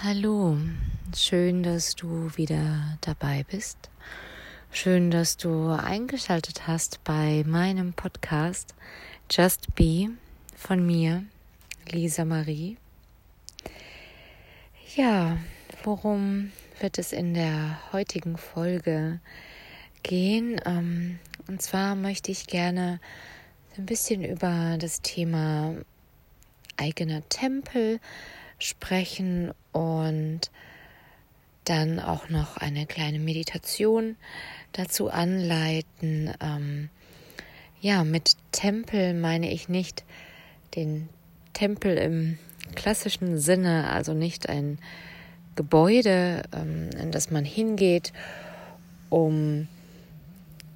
Hallo, schön, dass du wieder dabei bist. Schön, dass du eingeschaltet hast bei meinem Podcast Just Be von mir, Lisa Marie. Ja, worum wird es in der heutigen Folge gehen? Ähm, und zwar möchte ich gerne ein bisschen über das Thema eigener Tempel sprechen und dann auch noch eine kleine Meditation dazu anleiten. Ähm, ja, mit Tempel meine ich nicht den Tempel im klassischen Sinne, also nicht ein Gebäude, ähm, in das man hingeht, um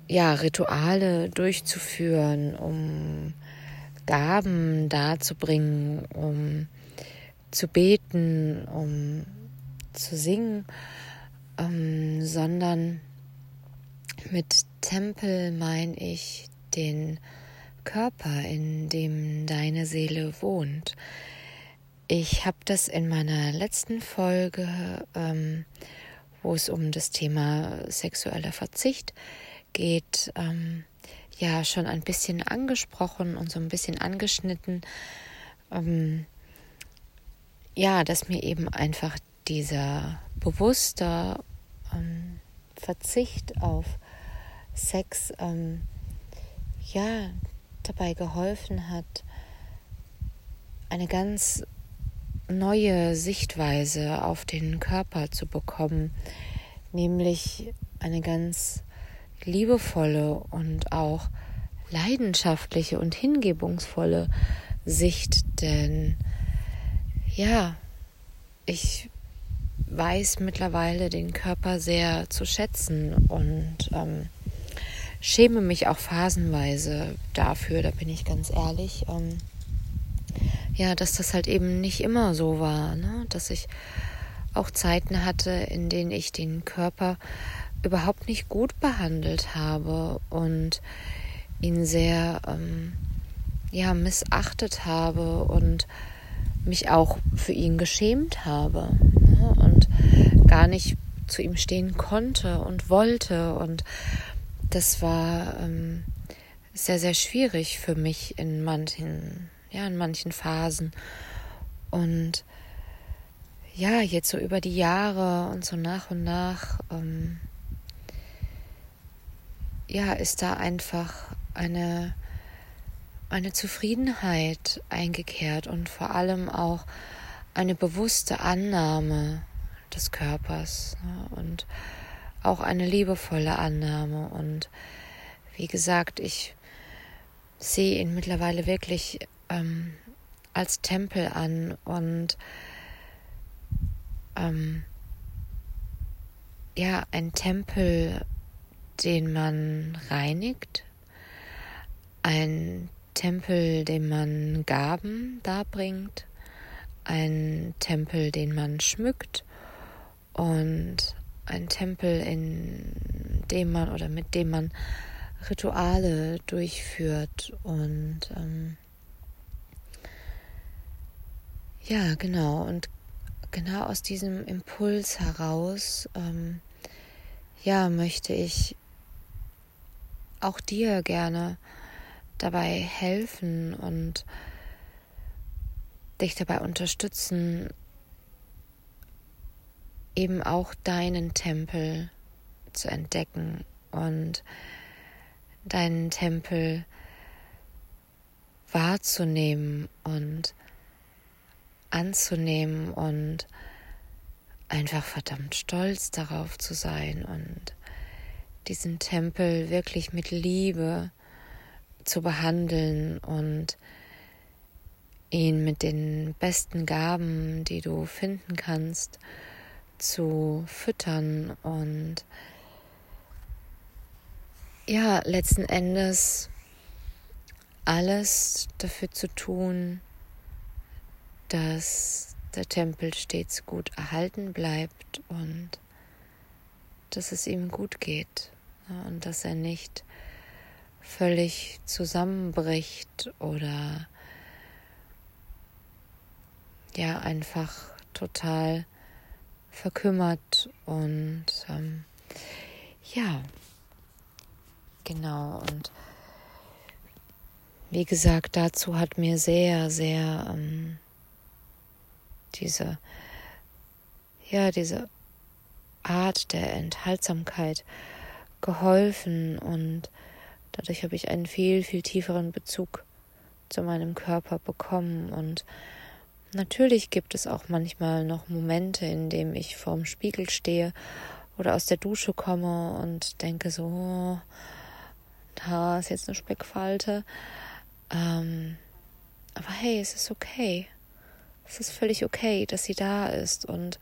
ja, Rituale durchzuführen, um Gaben darzubringen, um zu beten, um zu singen, ähm, sondern mit Tempel meine ich den Körper, in dem deine Seele wohnt. Ich habe das in meiner letzten Folge, ähm, wo es um das Thema sexueller Verzicht geht, ähm, ja schon ein bisschen angesprochen und so ein bisschen angeschnitten. Ähm, ja, dass mir eben einfach dieser bewusste ähm, Verzicht auf Sex ähm, ja dabei geholfen hat, eine ganz neue Sichtweise auf den Körper zu bekommen, nämlich eine ganz liebevolle und auch leidenschaftliche und hingebungsvolle Sicht, denn ja, ich weiß mittlerweile den Körper sehr zu schätzen und ähm, schäme mich auch phasenweise dafür, da bin ich ganz ehrlich. Ähm, ja, dass das halt eben nicht immer so war, ne? dass ich auch Zeiten hatte, in denen ich den Körper überhaupt nicht gut behandelt habe und ihn sehr ähm, ja missachtet habe und mich auch für ihn geschämt habe ne? und gar nicht zu ihm stehen konnte und wollte. Und das war ähm, sehr, sehr schwierig für mich in manchen, ja, in manchen Phasen. Und ja, jetzt so über die Jahre und so nach und nach, ähm, ja, ist da einfach eine eine Zufriedenheit eingekehrt und vor allem auch eine bewusste Annahme des Körpers ne, und auch eine liebevolle Annahme. Und wie gesagt, ich sehe ihn mittlerweile wirklich ähm, als Tempel an und ähm, ja, ein Tempel, den man reinigt, ein Tempel, dem man Gaben darbringt, ein Tempel, den man schmückt und ein Tempel, in dem man oder mit dem man Rituale durchführt und ähm, ja, genau. Und genau aus diesem Impuls heraus, ähm, ja, möchte ich auch dir gerne dabei helfen und dich dabei unterstützen, eben auch deinen Tempel zu entdecken und deinen Tempel wahrzunehmen und anzunehmen und einfach verdammt stolz darauf zu sein und diesen Tempel wirklich mit Liebe zu behandeln und ihn mit den besten Gaben, die du finden kannst, zu füttern und ja, letzten Endes alles dafür zu tun, dass der Tempel stets gut erhalten bleibt und dass es ihm gut geht und dass er nicht völlig zusammenbricht oder ja einfach total verkümmert und ähm, ja, genau. Und wie gesagt, dazu hat mir sehr, sehr ähm, diese, ja, diese Art der Enthaltsamkeit geholfen und dadurch habe ich einen viel, viel tieferen Bezug zu meinem Körper bekommen. Und natürlich gibt es auch manchmal noch Momente, in denen ich vorm Spiegel stehe oder aus der Dusche komme und denke so, oh, da ist jetzt eine Speckfalte. Ähm, aber hey, es ist okay. Es ist völlig okay, dass sie da ist. Und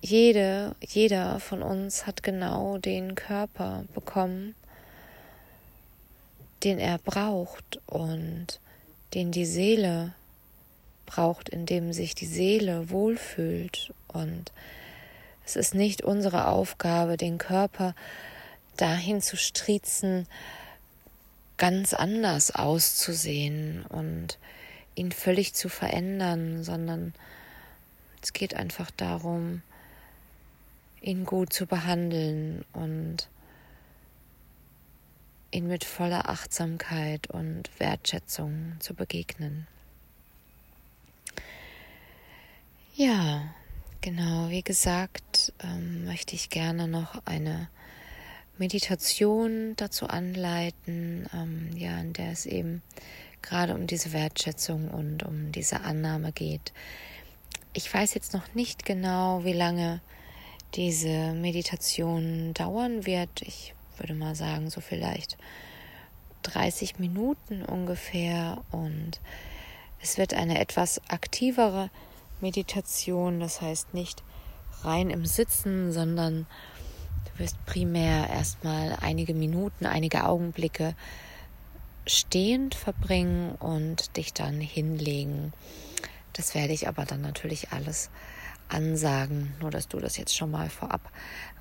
jede, jeder von uns hat genau den Körper bekommen, den er braucht und den die Seele braucht, in dem sich die Seele wohlfühlt. Und es ist nicht unsere Aufgabe, den Körper dahin zu striezen, ganz anders auszusehen und ihn völlig zu verändern, sondern es geht einfach darum, ihn gut zu behandeln und ihn mit voller Achtsamkeit und Wertschätzung zu begegnen. Ja, genau, wie gesagt, ähm, möchte ich gerne noch eine Meditation dazu anleiten, ähm, ja, in der es eben gerade um diese Wertschätzung und um diese Annahme geht. Ich weiß jetzt noch nicht genau, wie lange diese Meditation dauern wird. Ich würde mal sagen, so vielleicht 30 Minuten ungefähr und es wird eine etwas aktivere Meditation, das heißt nicht rein im Sitzen, sondern Du wirst primär erstmal einige Minuten, einige Augenblicke stehend verbringen und dich dann hinlegen. Das werde ich aber dann natürlich alles ansagen, nur dass du das jetzt schon mal vorab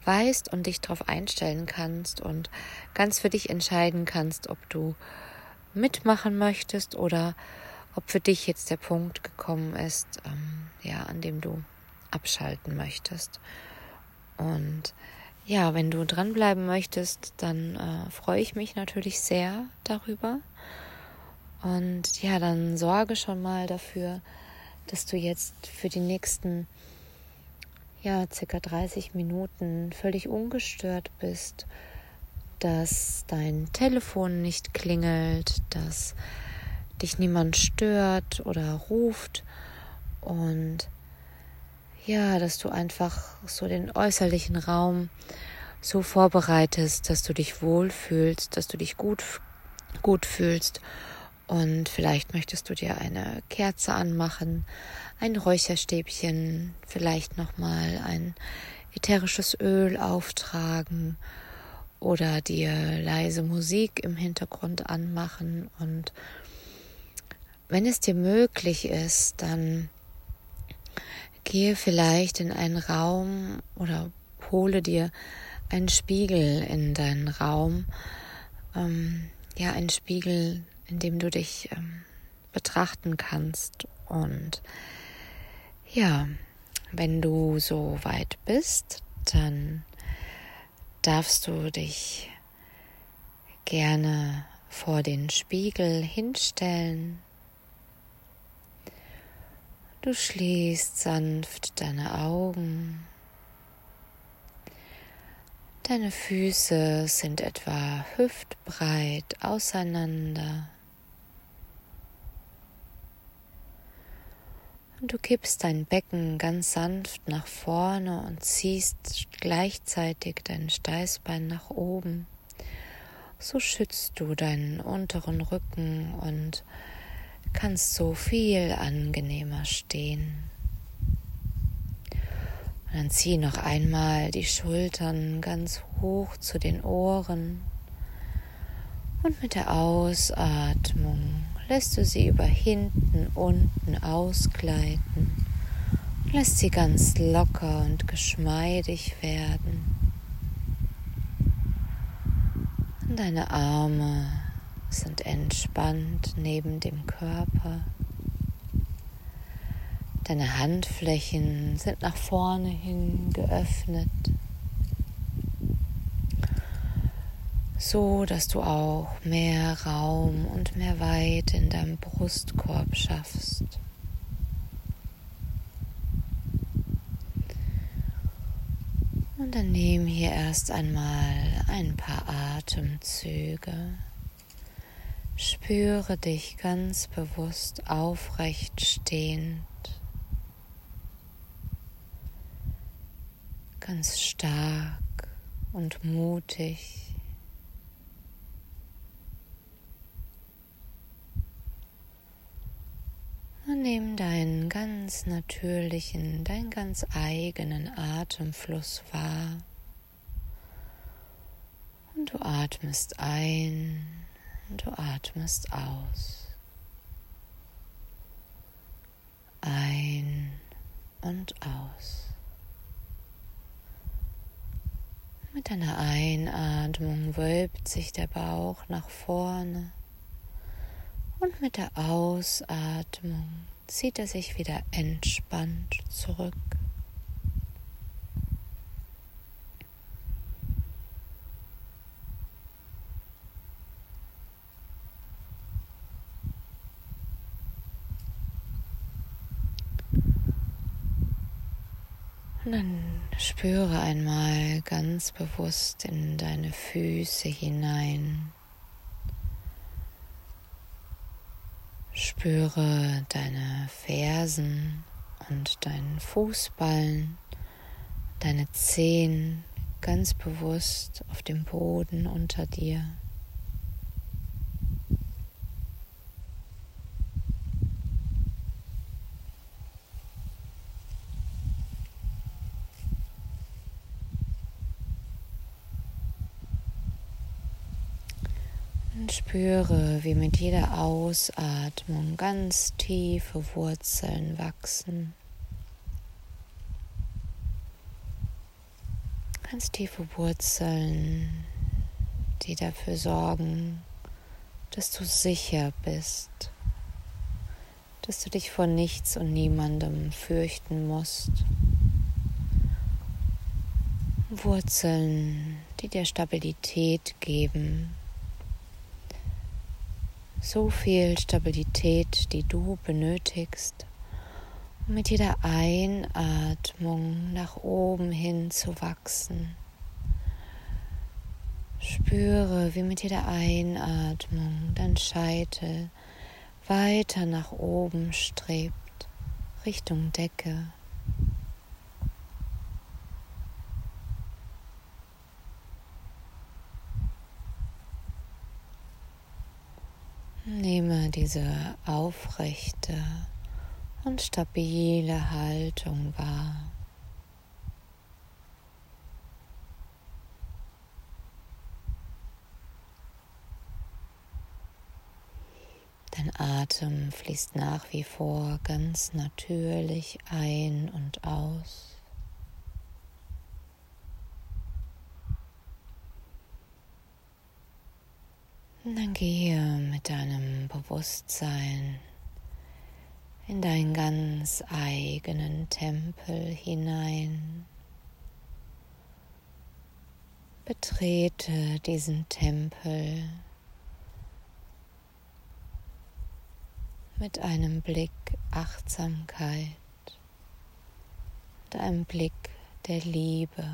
weißt und dich darauf einstellen kannst und ganz für dich entscheiden kannst, ob du mitmachen möchtest oder ob für dich jetzt der Punkt gekommen ist, ähm, ja, an dem du abschalten möchtest. Und ja, wenn du dranbleiben möchtest, dann äh, freue ich mich natürlich sehr darüber. Und ja, dann sorge schon mal dafür, dass du jetzt für die nächsten ja, circa 30 Minuten völlig ungestört bist, dass dein Telefon nicht klingelt, dass dich niemand stört oder ruft und ja, dass du einfach so den äußerlichen Raum so vorbereitest, dass du dich wohlfühlst, dass du dich gut, gut fühlst. Und vielleicht möchtest du dir eine Kerze anmachen, ein Räucherstäbchen, vielleicht nochmal ein ätherisches Öl auftragen oder dir leise Musik im Hintergrund anmachen. Und wenn es dir möglich ist, dann Gehe vielleicht in einen Raum oder hole dir einen Spiegel in deinen Raum. Ähm, ja, einen Spiegel, in dem du dich ähm, betrachten kannst. Und ja, wenn du so weit bist, dann darfst du dich gerne vor den Spiegel hinstellen Du schließt sanft deine Augen. Deine Füße sind etwa hüftbreit auseinander. Und du kippst dein Becken ganz sanft nach vorne und ziehst gleichzeitig dein Steißbein nach oben. So schützt du deinen unteren Rücken und kannst so viel angenehmer stehen. Und dann zieh noch einmal die Schultern ganz hoch zu den Ohren und mit der Ausatmung lässt du sie über hinten unten ausgleiten lässt sie ganz locker und geschmeidig werden. Und deine Arme sind entspannt neben dem Körper. Deine Handflächen sind nach vorne hin geöffnet, so dass du auch mehr Raum und mehr Weite in deinem Brustkorb schaffst. Und dann nehmen hier erst einmal ein paar Atemzüge. Spüre dich ganz bewusst aufrecht stehend. ganz stark und mutig. Und nimm deinen ganz natürlichen, deinen ganz eigenen Atemfluss wahr. Und du atmest ein und du atmest aus. Ein und aus. Mit deiner Einatmung wölbt sich der Bauch nach vorne und mit der Ausatmung zieht er sich wieder entspannt zurück. Und dann spüre einmal ganz bewusst in deine Füße hinein. Spüre deine Fersen und deinen Fußballen, deine Zehen ganz bewusst auf dem Boden unter dir. Und spüre, wie mit jeder Ausatmung ganz tiefe Wurzeln wachsen. Ganz tiefe Wurzeln, die dafür sorgen, dass du sicher bist, dass du dich vor nichts und niemandem fürchten musst. Wurzeln, die dir Stabilität geben, so viel Stabilität, die du benötigst, um mit jeder Einatmung nach oben hin zu wachsen. Spüre, wie mit jeder Einatmung dein Scheitel weiter nach oben strebt, Richtung Decke. Nehme diese aufrechte und stabile Haltung wahr. Dein Atem fließt nach wie vor ganz natürlich ein und aus. Und dann gehe mit deinem Bewusstsein in deinen ganz eigenen Tempel hinein. Betrete diesen Tempel mit einem Blick Achtsamkeit, mit einem Blick der Liebe.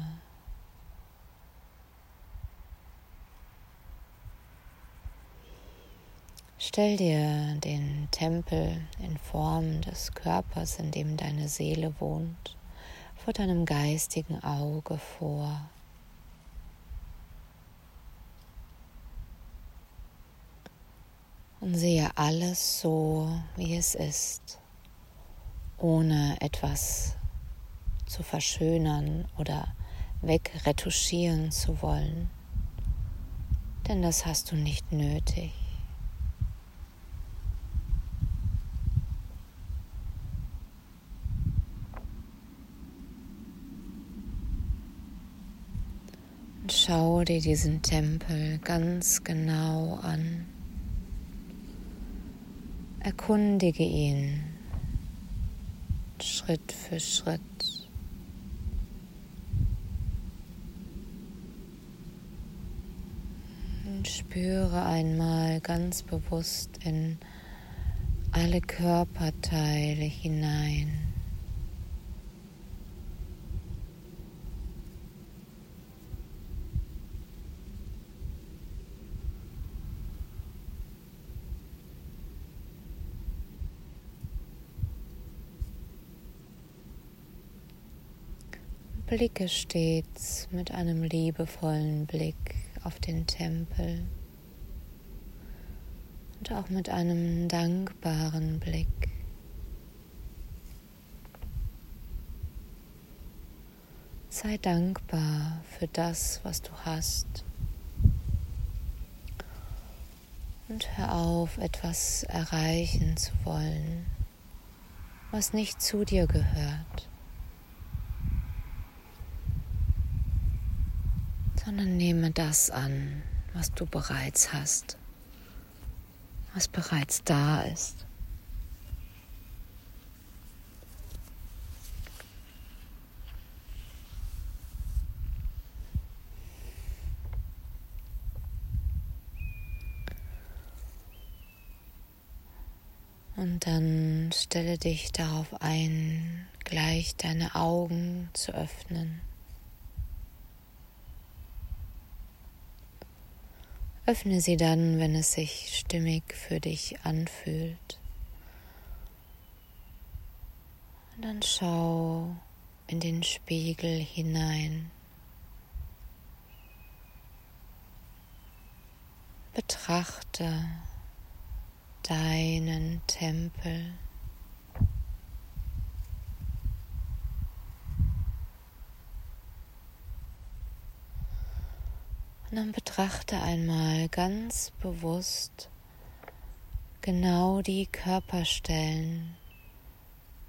Stell dir den Tempel in Form des Körpers, in dem deine Seele wohnt, vor deinem geistigen Auge vor. Und sehe alles so, wie es ist, ohne etwas zu verschönern oder wegretuschieren zu wollen. Denn das hast du nicht nötig. Schau dir diesen Tempel ganz genau an. Erkundige ihn. Schritt für Schritt. Und spüre einmal ganz bewusst in alle Körperteile hinein. Blicke stets mit einem liebevollen Blick auf den Tempel und auch mit einem dankbaren Blick. Sei dankbar für das, was du hast. Und hör auf, etwas erreichen zu wollen, was nicht zu dir gehört. Sondern nehme das an, was du bereits hast, was bereits da ist. Und dann stelle dich darauf ein, gleich deine Augen zu öffnen. Öffne sie dann, wenn es sich stimmig für dich anfühlt. Und dann schau in den Spiegel hinein. Betrachte deinen Tempel. Und dann betrachte einmal ganz bewusst genau die Körperstellen,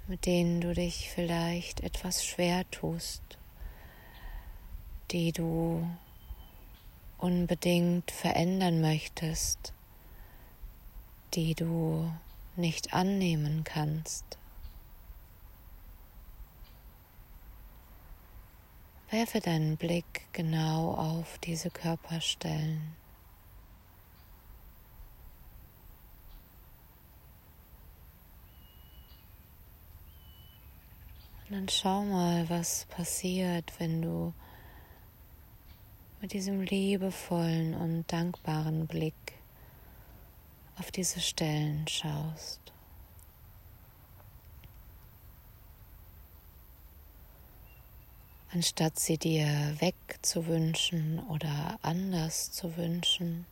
mit denen du dich vielleicht etwas schwer tust, die du unbedingt verändern möchtest, die du nicht annehmen kannst. Werfe deinen Blick genau auf diese Körperstellen. Und dann schau mal, was passiert, wenn du mit diesem liebevollen und dankbaren Blick auf diese Stellen schaust. Anstatt sie dir wegzuwünschen oder anders zu wünschen,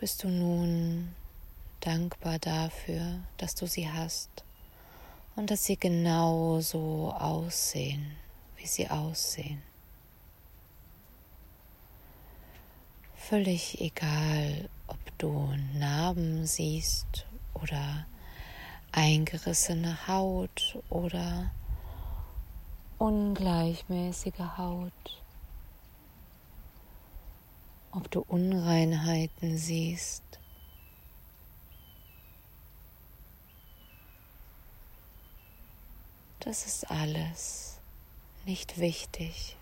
bist du nun dankbar dafür, dass du sie hast und dass sie genau so aussehen, wie sie aussehen. Völlig egal, ob du Narben siehst oder eingerissene Haut oder ungleichmäßige Haut, ob du Unreinheiten siehst. Das ist alles nicht wichtig,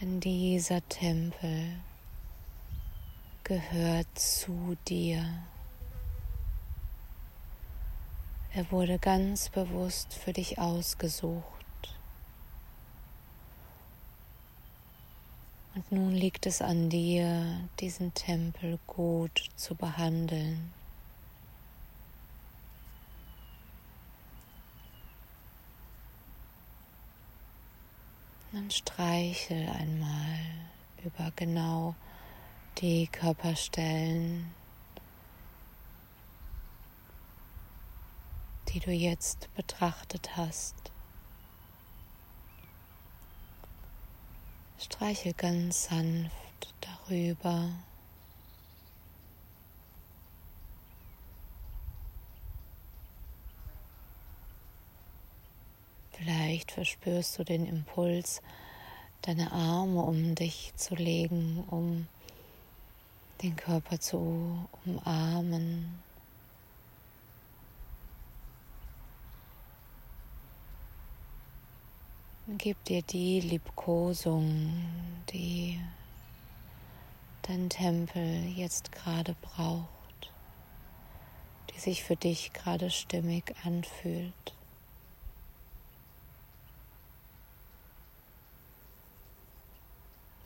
denn dieser Tempel gehört zu dir. Er wurde ganz bewusst für dich ausgesucht. Und nun liegt es an dir, diesen Tempel gut zu behandeln. Dann streichel einmal über genau die Körperstellen, die du jetzt betrachtet hast. Streiche ganz sanft darüber. Vielleicht verspürst du den Impuls, deine Arme um dich zu legen, um den Körper zu umarmen Gib dir die Liebkosung, die dein Tempel jetzt gerade braucht, die sich für dich gerade stimmig anfühlt.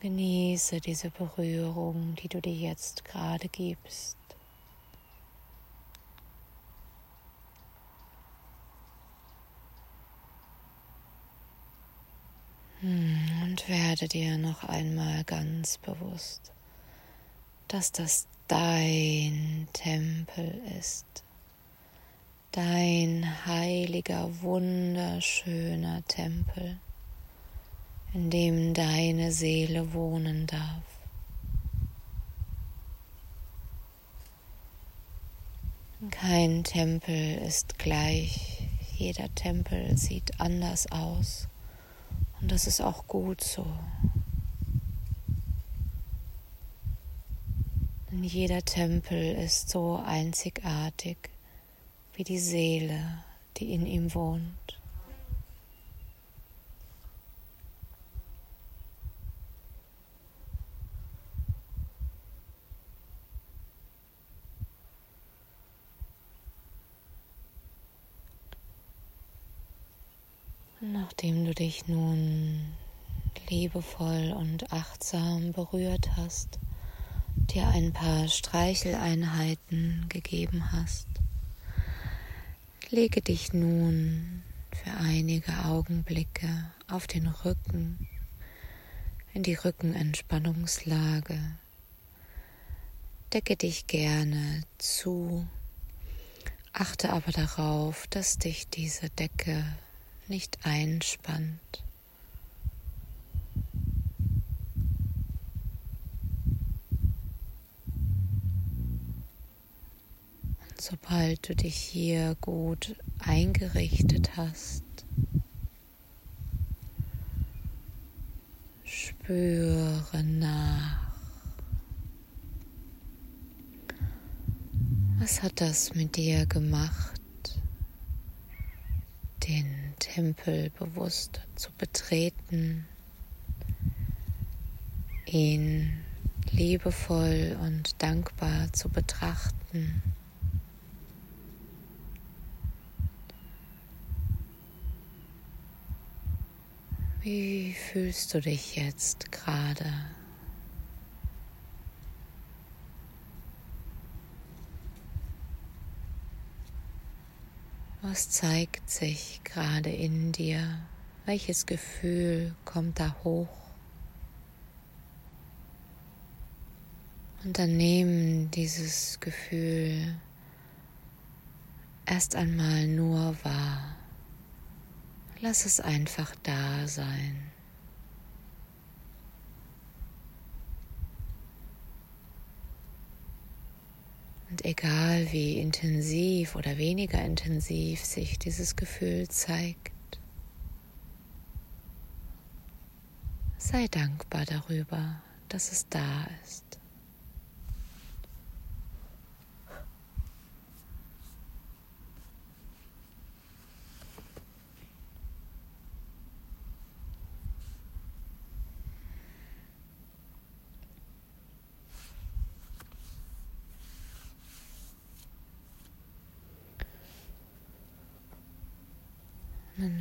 Genieße diese Berührung, die du dir jetzt gerade gibst. Und werde dir noch einmal ganz bewusst, dass das dein Tempel ist, dein heiliger, wunderschöner Tempel, in dem deine Seele wohnen darf. Kein Tempel ist gleich, jeder Tempel sieht anders aus. Und das ist auch gut so. Denn jeder Tempel ist so einzigartig wie die Seele, die in ihm wohnt. Nachdem du dich nun liebevoll und achtsam berührt hast, dir ein paar Streicheleinheiten gegeben hast, lege dich nun für einige Augenblicke auf den Rücken, in die Rückenentspannungslage. Decke dich gerne zu, achte aber darauf, dass dich diese Decke nicht einspannt. Und sobald du dich hier gut eingerichtet hast, spüre nach. Was hat das mit dir gemacht? den Tempel bewusst zu betreten, ihn liebevoll und dankbar zu betrachten. Wie fühlst du dich jetzt gerade? Was zeigt sich gerade in dir? Welches Gefühl kommt da hoch? Und dann nehmen dieses Gefühl erst einmal nur wahr. Lass es einfach da sein. Und egal wie intensiv oder weniger intensiv sich dieses Gefühl zeigt, sei dankbar darüber, dass es da ist.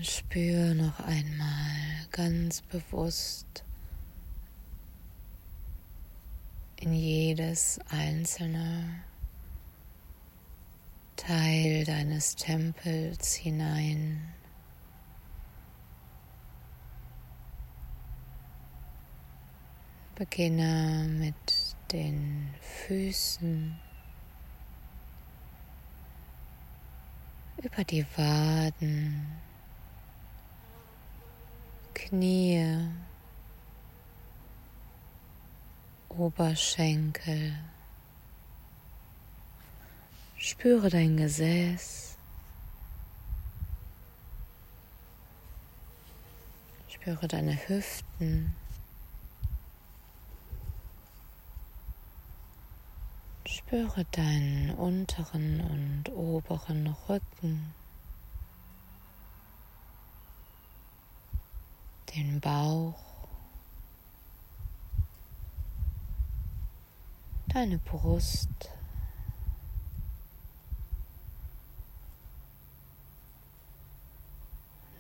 Spür noch einmal ganz bewusst in jedes einzelne Teil deines Tempels hinein. Beginne mit den Füßen über die Waden Knie, Oberschenkel. Spüre dein Gesäß. Spüre deine Hüften. Spüre deinen unteren und oberen Rücken. Den Bauch, deine Brust,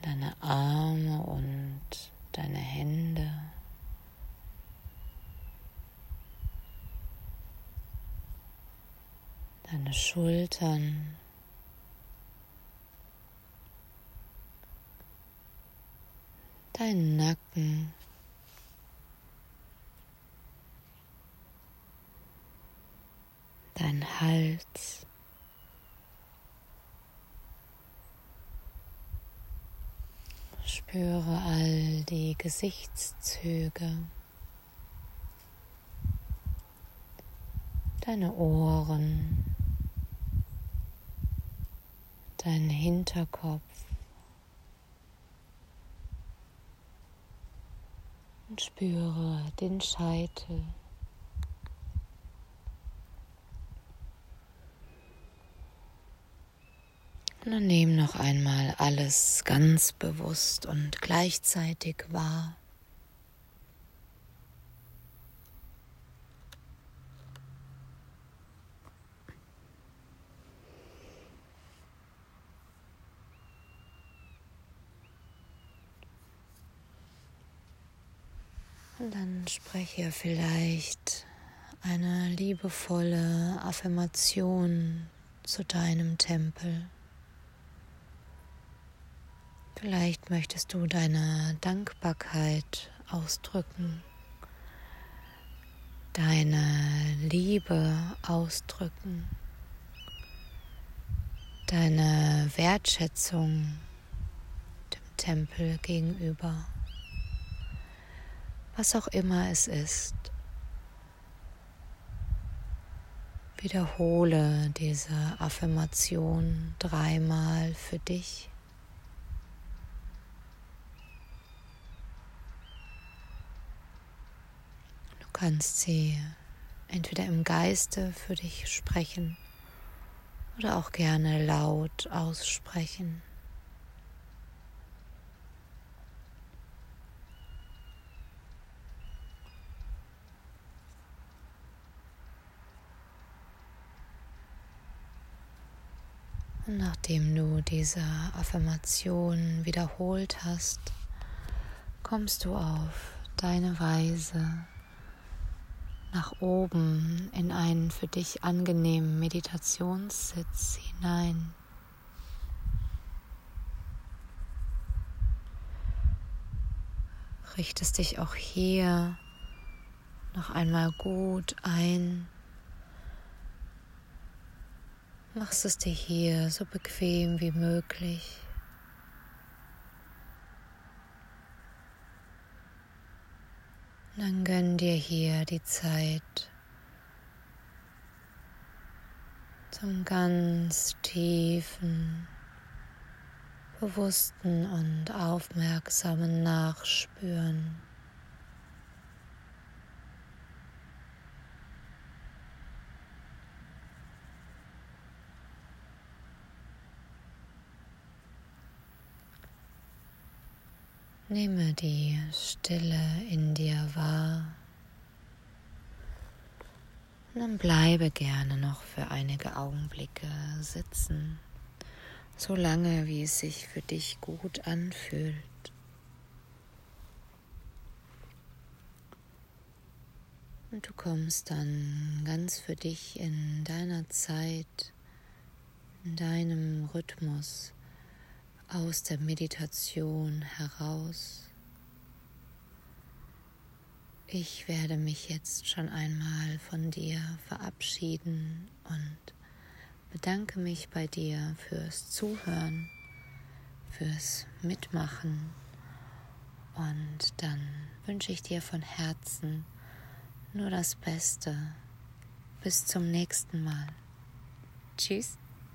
deine Arme und deine Hände. Deine Schultern. Deinen Nacken. Dein Hals. Spüre all die Gesichtszüge, deine Ohren, deinen Hinterkopf und spüre den Scheitel. Und dann nimm noch einmal alles ganz bewusst und gleichzeitig wahr. Und dann spreche vielleicht eine liebevolle Affirmation zu deinem Tempel. Vielleicht möchtest du deine Dankbarkeit ausdrücken, deine Liebe ausdrücken, deine Wertschätzung dem Tempel gegenüber, was auch immer es ist. Wiederhole diese Affirmation dreimal für dich. kannst sie entweder im Geiste für dich sprechen oder auch gerne laut aussprechen. Und nachdem du diese Affirmation wiederholt hast, kommst du auf deine Weise nach oben in einen für dich angenehmen Meditationssitz hinein. Richtest dich auch hier noch einmal gut ein. Machst es dir hier so bequem wie möglich. Dann gönn dir hier die Zeit zum ganz tiefen, bewussten und aufmerksamen Nachspüren. Nehme die Stille in dir wahr. Und dann bleibe gerne noch für einige Augenblicke sitzen, so lange wie es sich für dich gut anfühlt. Und du kommst dann ganz für dich in deiner Zeit, in deinem Rhythmus aus der Meditation heraus. Ich werde mich jetzt schon einmal von dir verabschieden und bedanke mich bei dir fürs Zuhören, fürs Mitmachen und dann wünsche ich dir von Herzen nur das Beste. Bis zum nächsten Mal. Tschüss.